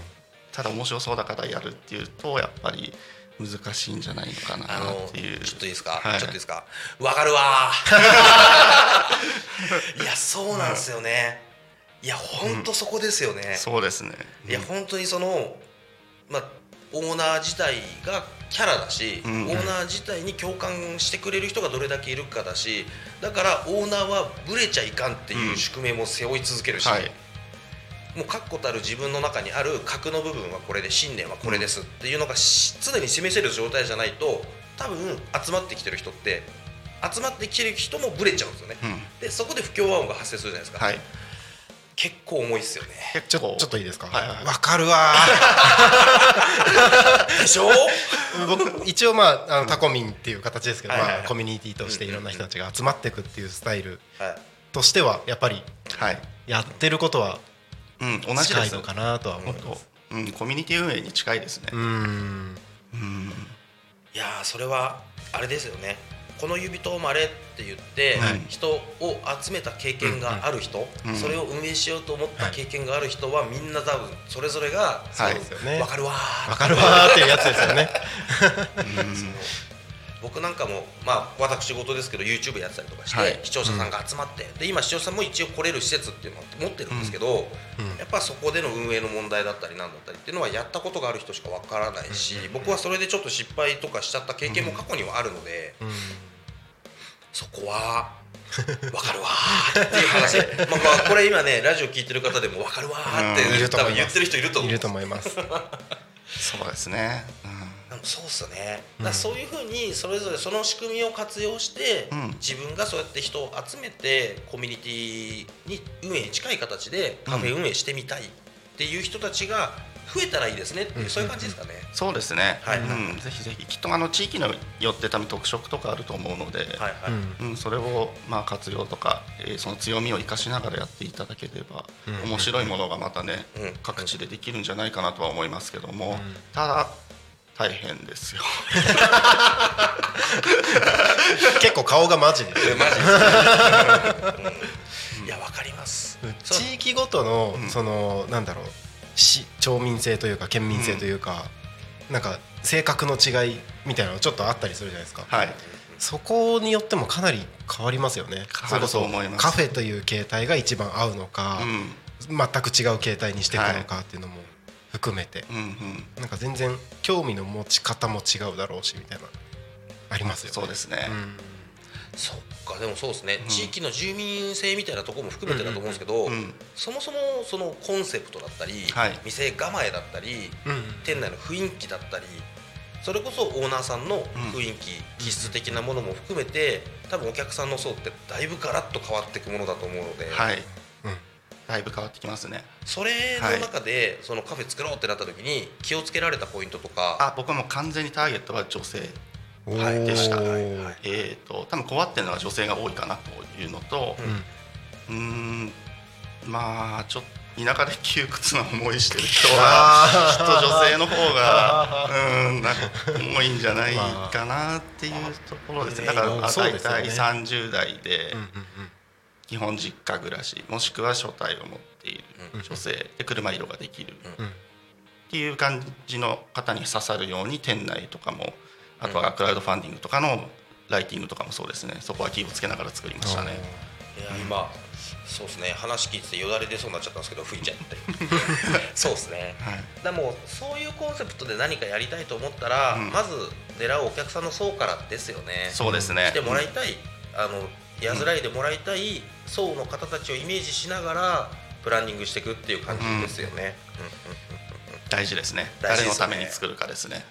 ただ面白そうだからやるっていうとやっぱり難しいんじゃないのかなっていう。ちょっといいですか、はい。ちょっといいですか？わかるわ。ー いやそうなんですよね、いや本当そこですよね、そうですね。いや本当にそのまあオーナー自体がキャラだし、うんオーナー自体に共感してくれる人がどれだけいるかだしだからオーナーはブレちゃいかんっていう宿命も背負い続けるし、はい。もう確固たる自分の中にある核の部分はこれで信念はこれですっていうのがし常に示せる状態じゃないと多分集まってきてる人って集まってきてる人もブレちゃうんですよね、うん。でそこで不協和音が発生するじゃないですか、はい。結構重いっすよね。ちょ結構。ちょっといいですか？わ、はいはい。かるわ。でしょ？僕一応まああのタコミンっていう形ですけど、まあ、コミュニティとしていろんな人たちが集まっていくっていうスタイルはい。としてはやっぱりはい。やってることはうん。同じです。近いのかなとは思い本ます。当。うん。コミュニティ運営に近いですねう。んうん。いやーそれはあれですよねこの指とまれって言って、はい人を集めた経験がある人、うんそれを運営しようと思った経験がある人はみんな多分それぞれがはいですよねわかるわーわかるわーっていうやつですよね僕なんかもまあ私事ですけど YouTube やってたりとかして、はい。視聴者さんが集まって、で今視聴者さんも一応来れる施設っていうのを持ってるんですけど、やっぱそこでの運営の問題だったりなんだったりっていうのはやったことがある人しかわからないし、僕はそれでちょっと失敗とかしちゃった経験も過去にはあるので、そこはわかるわーっていう話。まあまあこれ今ねラジオ聞いてる方でもわかるわーって、多分言ってる人いると思ういると思います。そうですね。うんそうっすよね、だからそういうふうにそれぞれその仕組みを活用して、うん。自分がそうやって人を集めてコミュニティに運営に近い形でカフェ運営してみたいっていう人たちが増えたらいいですねっていう、そういう感じですかね。そうですね。はい。うん。ぜひぜひきっとあの地域によって多分特色とかあると思うので。はいはい。うん。うん、それをまあ活用とか、えーその強みを生かしながらやっていただければ、面白いものがまたね、うん。各地でできるんじゃないかなとは思いますけども、ただ大変ですよ。結構顔がマジでえマジですか、うん。いやわかります。地域ごとのそのなんだろう市町民性というか県民性というか、なんか性格の違いみたいなのちょっとあったりするじゃないですか、はい。そこによってもかなり変わりますよね。それこそカフェという形態が一番合うのか、うん。全く違う形態にしていくのかっていうのも含めて、うんうん。なんか全然興味の持ち方も違うだろうしみたいな。ありますよね。そうですね、うん。そっか。でもそうですね、地域の住民性みたいなところも含めてだと思うんですけど、うんそもそもそのコンセプトだったり、はい。店構えだったり、うん店内の雰囲気だったりそれこそオーナーさんの雰囲気、気質的なものも含めて多分お客さんの層ってだいぶガラッと変わっていくものだと思うので、はい、うんだいぶ変わってきますね。それの中でそのカフェ作ろうってなった時に気をつけられたポイントとか。あ僕はもう完全にターゲットは女性。はい。でした。えー、と多分困ってるのは女性が多いかなというのとうん。まあちょっと田舎で窮屈な思いしてる人は あきっと女性の方がうんなんか重いんじゃないかなっていうところですね。だからまあ大体30代でうんうん基本実家暮らしもしくは所帯を持っている女性で車移動ができる。うん。っていう感じの方に刺さるように店内とかもあとはクラウドファンディングとかのライティングとかもそうですね。そこは気をつけながら作りましたね。いや今そうですね。話聞いててよだれ出そうになっちゃったんですけど吹いちゃって。そうですね。はい。でもそういうコンセプトで何かやりたいと思ったら、うん。まず狙うお客さんの層からですよね。そうですね。来てもらいたい。あのやずらいでもらいたい層の方たちをイメージしながらプランニングしていくっていう感じですよね、大事ですね。誰のために作るかですね。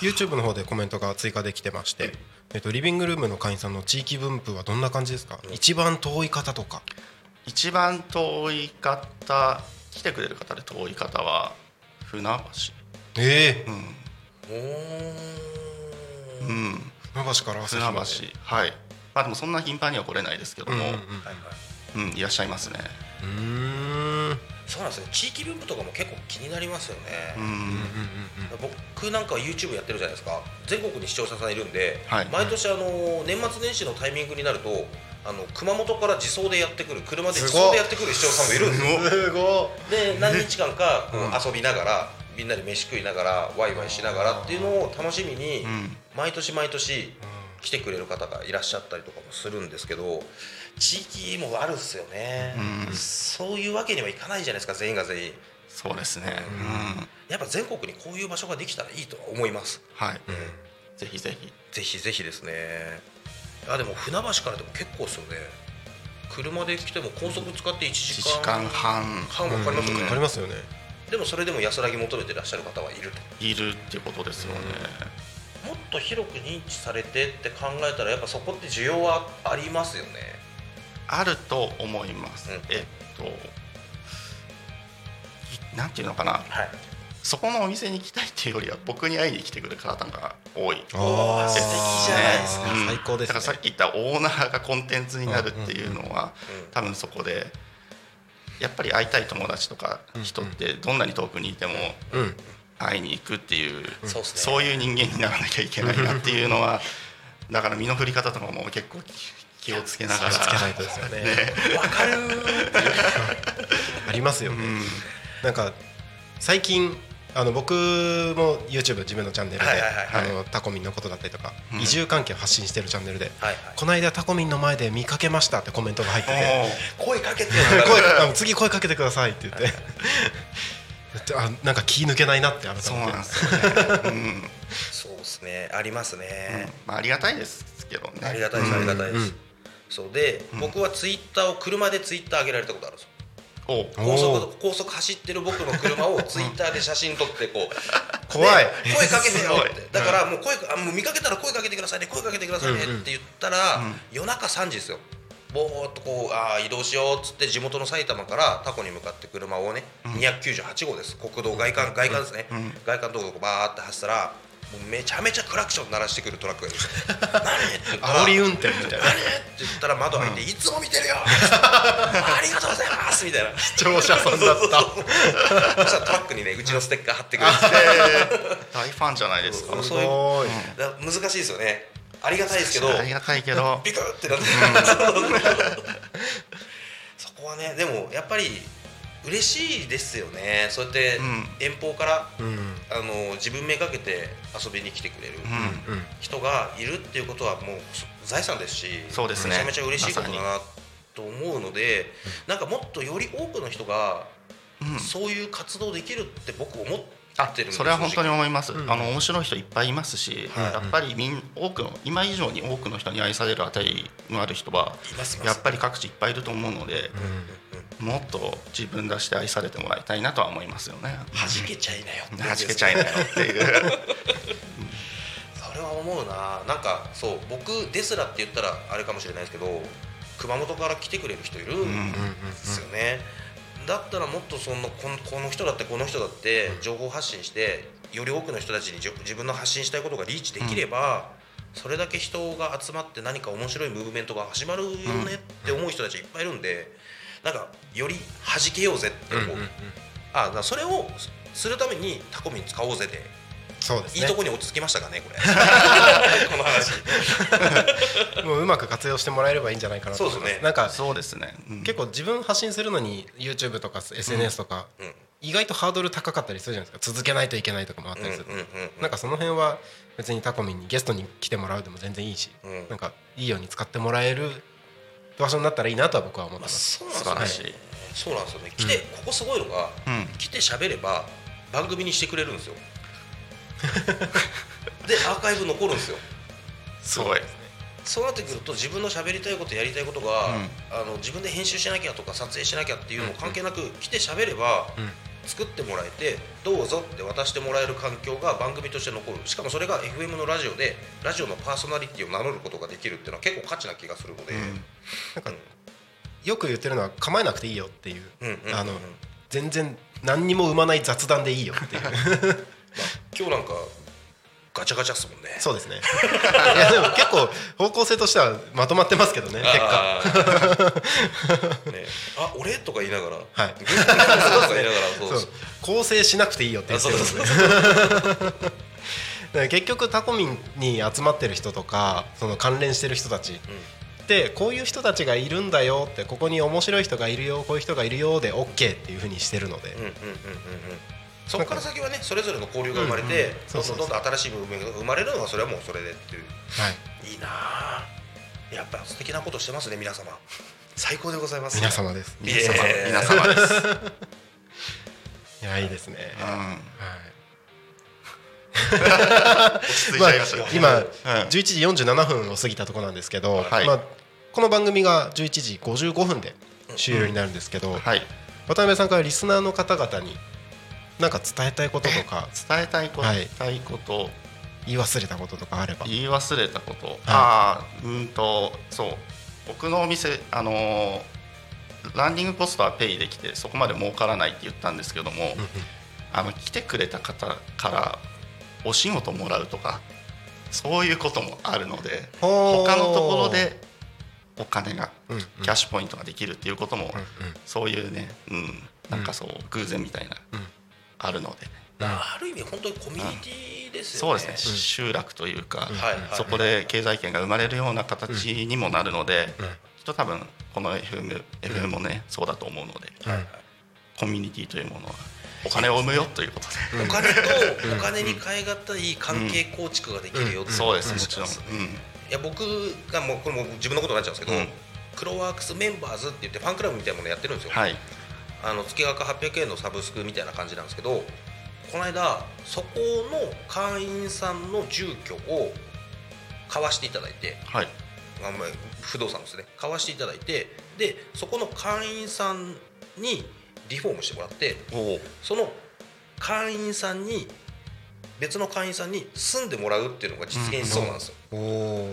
YouTube の方でコメントが追加できてまして、えっと、リビングルームの会員さんの地域分布はどんな感じですか、一番遠い方とか。一番遠い方来てくれる方で遠い方は船橋。ええ。うん。おー。うん。船橋から朝船日橋。はいまあでもそんな頻繁には来れないですけども、うんうんはいはいうんいらっしゃいますね。うん。そうなんですね地域分布とかも結構気になりますよね、うん。うんうん僕なんかは YouTube やってるじゃないですか。全国に視聴者さんいるんで、はい。毎年あの年末年始のタイミングになるとあの熊本から自走でやってくる車で自走でやってくる視聴者さんもいるんですよ。すごで何日間かこう遊びながらみんなで飯食いながらワイワイしながらっていうのを楽しみにうん。毎年毎年来てくれる方がいらっしゃったりとかもするんですけど地域もあるっすよね、うん。そういうわけにはいかないじゃないですか全員が全員。そうですね。うん。やっぱ全国にこういう場所ができたらいいとは思います。はい。ぜひぜひ。ぜひぜひですね。あでも船橋からでも結構ですよね。車で来ても高速使って1 1時時間間半。半かかりますよね、わかりますよね。でもそれでも安らぎ求めてらっしゃる方はいると。いるっていうことですよねと広く認知されてって考えたらやっぱそこって需要はありますよね。あると思います、うん。えっといなんていうのかな。はい。そこのお店に行きたいっていうよりは僕に会いに来てくる方が多い。あー。素敵じゃないですか。うん。最高ですね。だからさっき言ったオーナーがコンテンツになるっていうのは、うん。多分そこでやっぱり会いたい友達とか人ってどんなに遠くにいてもうん会いに行くっていう、そうそういう人間にならなきゃいけないなっていうのは だから身の振り方とかも結構気をつけながら。つけないとですよね。わかるありますよね、うん。なんか最近あの僕も YouTube 自分のチャンネルで、はいはいあのタコミンのことだったりとか、うん。移住関係を発信してるチャンネルで、はいはい。この間タコミンの前で見かけましたってコメントが入ってて声かけて声次声かけてくださいって言ってあなんか気抜けないなって改めて。そうなんですよね、うん。そうですね。ありますね、まあ、ありがたいですけどね。ありがたいですありがたいです、うん。そうで、僕はツイッターを車でツイッター上げられたことあるんですよ。お高お速高速走ってる僕の車をツイッターで写真撮ってこう 怖い。で声かけてよって。だからもう声あもう見かけたら声かけてくださいね声かけてくださいねうんうんって言ったら、うん。夜中3時ですよぼーっとこうあー移動しようっつって地元の埼玉からタコに向かって車をね、298号です。国道外環外環ですね、うん。外環道路をバーって走ったらもうめちゃめちゃクラクション鳴らしてくるトラックがいるんですよ。何煽り運転みたいな。何って言ったら窓開いて、いつも見てるよ。ありがとうございますみたいな。視聴者さんだった。そしたらトラックにねうちのステッカー貼ってくれて。大ファンじゃないですか。そうい難しいですよねありがたいですけど。ありがたいけど。ビクってなって、そこはねでもやっぱり嬉しいですよね。そうやってうん。遠方から、うん。あの自分めがけて遊びに来てくれる。うん。うん。人がいるっていうことはもう財産ですしそうですね。めちゃめちゃ嬉しいことだまなと思うので、なんかもっとより多くの人がうん。そういう活動できるって僕思あってそれは本当に正思います、うん。あの面白い人いっぱいいますし、はい。やっぱりみん多くの今以上に多くの人に愛されるあたりのある人はやっぱり各地いっぱいいると思うので、もっと自分出して愛されてもらいたいなとは思いますよね。弾けちゃいなよけちゃいなよっていう。それは思うな。なんかそう僕ですらって言ったらあれかもしれないですけど熊本から来てくれる人いるんですよね、だったらもっとそのこのこの人だってこの人だって情報発信してより多くの人たちに自分の発信したいことがリーチできれば、それだけ人が集まって何か面白いムーブメントが始まるよねって思う人たちいっぱいいるんでなんかより弾けようぜって思う、あそれをするためにタコミン使おうぜでそうですね。いいとこに落ち着きましたかねこれ。この話。もううまく活用してもらえればいいんじゃないかなと思います。そうですね。なんかそうですね。うん。結構自分発信するのに YouTube とか SNS とか、うん。意外とハードル高かったりするじゃないですか。続けないといけないとかもあったりする、うんうんうんなんかその辺は別にタコミンにゲストに来てもらうでも全然いいし、うん。なんかいいように使ってもらえる場所になったらいいなとは僕は思ってまあ、ます、そうなんですよね。そうなんですよね。来て、ここすごいのが、うん。来て喋れば番組にしてくれるんですよ。でアーカイブ残るんですよ。すごい。そうなってくると自分の喋りたいことやりたいことが、うん。あの自分で編集しなきゃとか撮影しなきゃっていうの関係なく、来て喋れば、うん。作ってもらえてどうぞって渡してもらえる環境が番組として残る。しかもそれが FM のラジオでラジオのパーソナリティを名乗ることができるっていうのは結構価値な気がするので、うん。なんかよく言ってるのは構えなくていいよっていう、全然何にも生まない雑談でいいよっていう今日なんかガチャガチャっすもんね。そうですね。いやでも結構方向性としてはまとまってますけどね結果。ね、あ俺？とか言いながら、はい。とか言いながらそうそう。構成しなくていいよってあ言ってですね。結局タコミンに集まってる人とかその関連してる人たちってこういう人たちがいるんだよってここに面白い人がいるよこういう人がいるよで OK っていうふうにしてるので、うんうんうんうんうんそこから先はねそれぞれの交流が生まれて、うんうんどんどんどんどん新しいムーブメントが生まれるのはそれはもうそれでっていうはい、いいなあ。やっぱ素敵なことしてますね皆様。最高でございます。皆様です。皆様。皆様です。いやいいですね、うん。はい。ました。よ。今うん11時47分を過ぎたところなんですけど、はい。まあ、この番組が11時55分で終了になるんですけど、はい。渡辺さんからリスナーの方々に何か伝えたいこととか。伝えたいこと、はい。たいこと。言い忘れたこととかあれば。言い忘れたこと、ああうんとそう。僕のお店あのーランディングポストはペイできてそこまで儲からないって言ったんですけども、あの来てくれた方からお仕事もらうとかそういうこともあるので他のところでお金がうんうん。キャッシュポイントができるっていうことも、うんうん。そういうね、うん、なんかそう偶然みたいな、うんあるので、ある意味本当にコミュニティですそうよねですね、集落というか、そこで経済圏が生まれるような形にもなるので、うん。きっと多分この FM, FM もね、そうだと思うので、うん。コミュニティというものはお金を生むよということで、お金とお金に変え難い関係構築ができるよっていそうです、話もちろん、いうん。や僕がもうこれも自分のことになっちゃうんですけど、うん。クロワークスメンバーズって言ってファンクラブみたいなものやってるんですよ、はい、あの月額800円のサブスクみたいな感じなんですけどこの間そこの会員さんの住居を買わしていただいてはい、あまあ不動産ですね。買わしていただいてでそこの会員さんにリフォームしてもらってその会員さんに別の会員さんに住んでもらうっていうのが実現しそうなんですよ。おお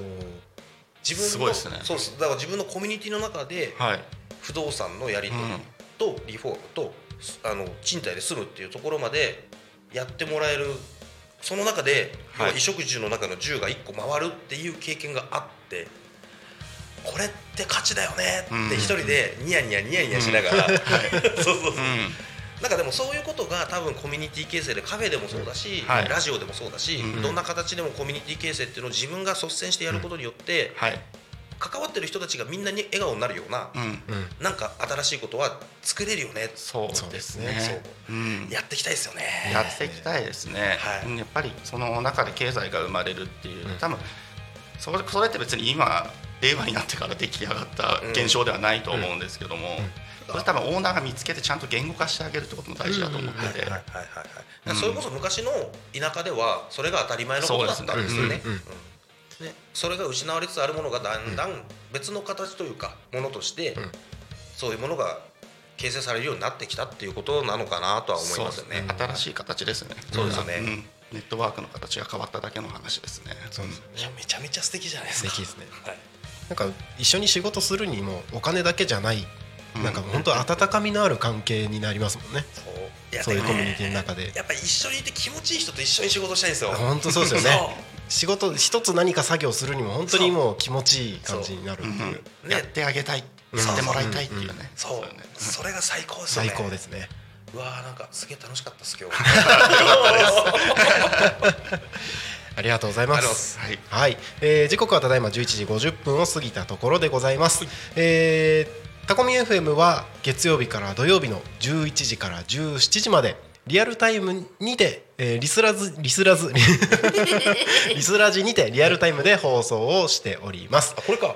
自分のすごいですね。そうです。だから自分のコミュニティの中ではい、不動産のやり取りとリフォームとあの賃貸で住むっていうところまでやってもらえるその中で、はい。要は衣食住の中の10が1個回るっていう経験があってこれって価値だよねって一人でニヤニヤニヤニヤしながら、そうそうそう、うん、なんかでもそういうことが多分コミュニティ形成でカフェでもそうだし、はい。ラジオでもそうだし、うんどんな形でもコミュニティ形成っていうのを自分が率先してやることによって、はい、関わってる人たちがみんなに笑顔になるような、うん。なんか新しいことは作れるよね。そうですね。そうう。ん。やっていきたいですよね。やっていきたいですね、はい。うん。やっぱりその中で経済が生まれるっていう、多分それそれって別に今令和になってから出来上がった現象ではないと思うんですけども、それ多分オーナーが見つけてちゃんと言語化してあげるってことも大事だと思ってて、それこそ昔の田舎ではそれが当たり前のことだったんですよね。うんねそれが失われつつあるものがだんだん別の形というかものとして、そういうものが形成されるようになってきたっていうことなのかなとは思いますよね。新しい形ですね。そうですよねん。ネットワークの形が変わっただけの話ですね。そうですいやめちゃめちゃ素敵じゃないですか。素敵ですね。はい。なんか一緒に仕事するにもお金だけじゃない、なんか本当温かみのある関係になりますもんね、そう。そういうコミュニティの中で。やっぱり一緒にいて気持ちいい人と一緒に仕事したいんですよ。本当そうですよね仕事一つ何か作業するにも本当にもう気持ちいい感じになるっていう。うん。やってあげたい、やってもらいたいっていうね、そうそれが最高ですよね。最高ですね。うわーなんかすげえ楽しかった です今日。ありがとうございます。すはいはい、えー時刻はただいま11時50分を過ぎたところでございます、えータコミ FM は月曜日から土曜日の11時から17時までリアルタイムにて、えーリスラズリスラズ リスラジにてリアルタイムで放送をしておりますあこれか。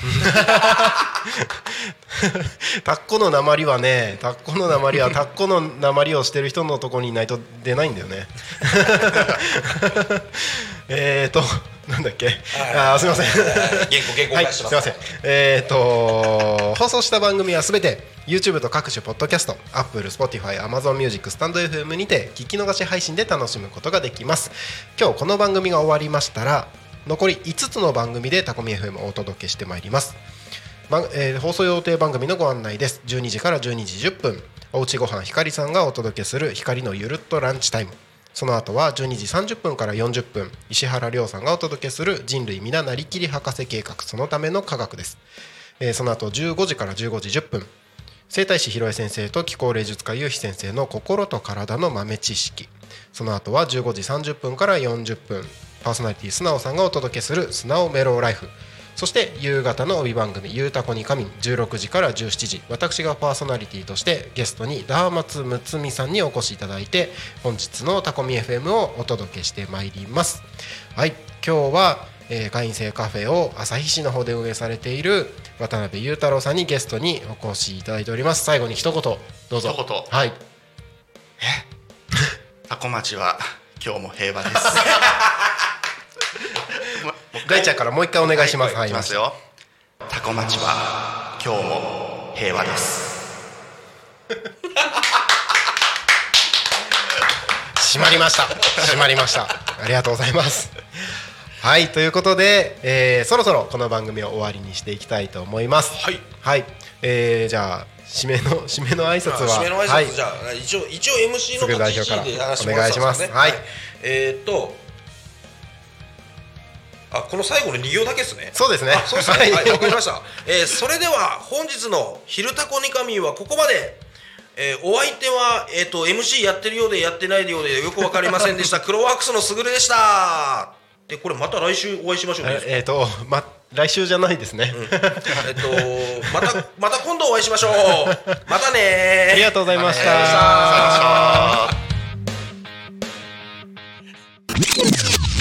タッコの鉛はねタッコの鉛はタッコの鉛をしてる人のところにいないと出ないんだよね えーとなんだっけ？あーすみません原稿原稿はい、す。すみません。えっ、と放送した番組はすべて YouTube と各種ポッドキャスト、Apple、Spotify、Amazon Music、スタンド FM にて聞き逃し配信で楽しむことができます。今日この番組が終わりましたら、残り5つの番組でタコミ FM をお届けしてまいります。番えー放送予定番組のご案内です。12時から12時10分、おうちごはんひかりさんがお届けする光のゆるっとランチタイム。その後は12時30分から40分。石原亮さんがお届けする人類皆なりきり博士計画。そのための科学です、えーその後15時から15時10分。整体師広江先生と気候霊術家ゆうひ先生の心と体の豆知識。その後は15時30分から40分。パーソナリティ素直さんがお届けする素直メローライフ。そして夕方の帯番組「ゆうたこに仮眠」16時から17時。私がパーソナリティとしてゲストにダーマツムツミさんにお越しいただいて本日のタコミ FM をお届けしてまいります。はい今日は、えー会員制カフェを旭市の方で運営されている渡辺裕太郎さんにゲストにお越しいただいております。最後に一言どうぞ。一言。はい。タコ町は今日も平和です 大ちゃんからもう一回お願いします。はい、いきますよ。タコ町は今日も平和です。閉まりました。閉まりました。ありがとうございます。はいということで、えーそろそろこの番組を終わりにしていきたいと思います。はい。はい、えーじゃあ締めの 締めの挨拶は締めの挨拶、はい。じゃあ一応一応 MC のすぐ代表から立ち位置で話してもらってたんです。ねお願いしますはい。えーっとあこの最後の2行だけですね。そうですね。あそうですね。はい。はいわかりました、えーそれでは本日の「昼タコニカミン」はここまで。えーお相手は、えー、と MC やってるようでやってないようでよくわかりませんでした。黒ワークスのすぐるでした。でこれまた来週お会いしましょうね。ええーとま来週じゃないですね、えっとまた また今度お会いしましょう。またねありがとうございましありがとうございま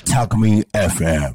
した。た Talk Me FM.